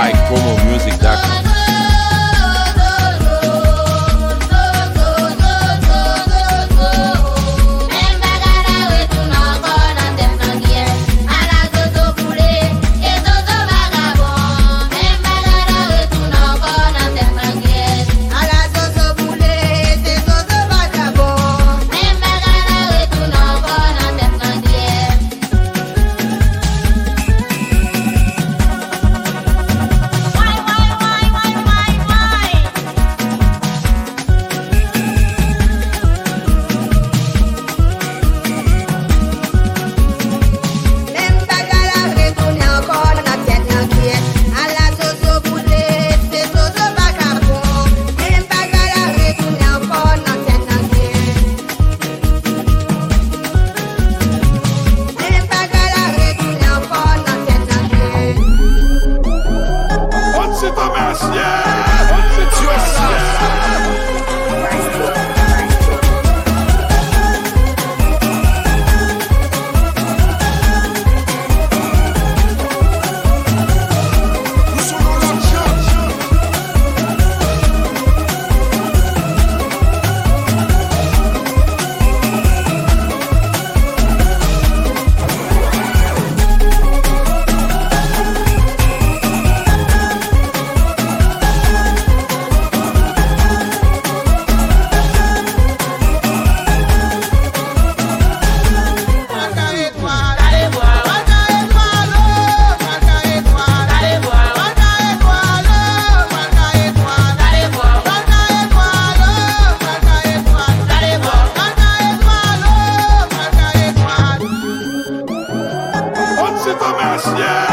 like promomusic.com. Yeah.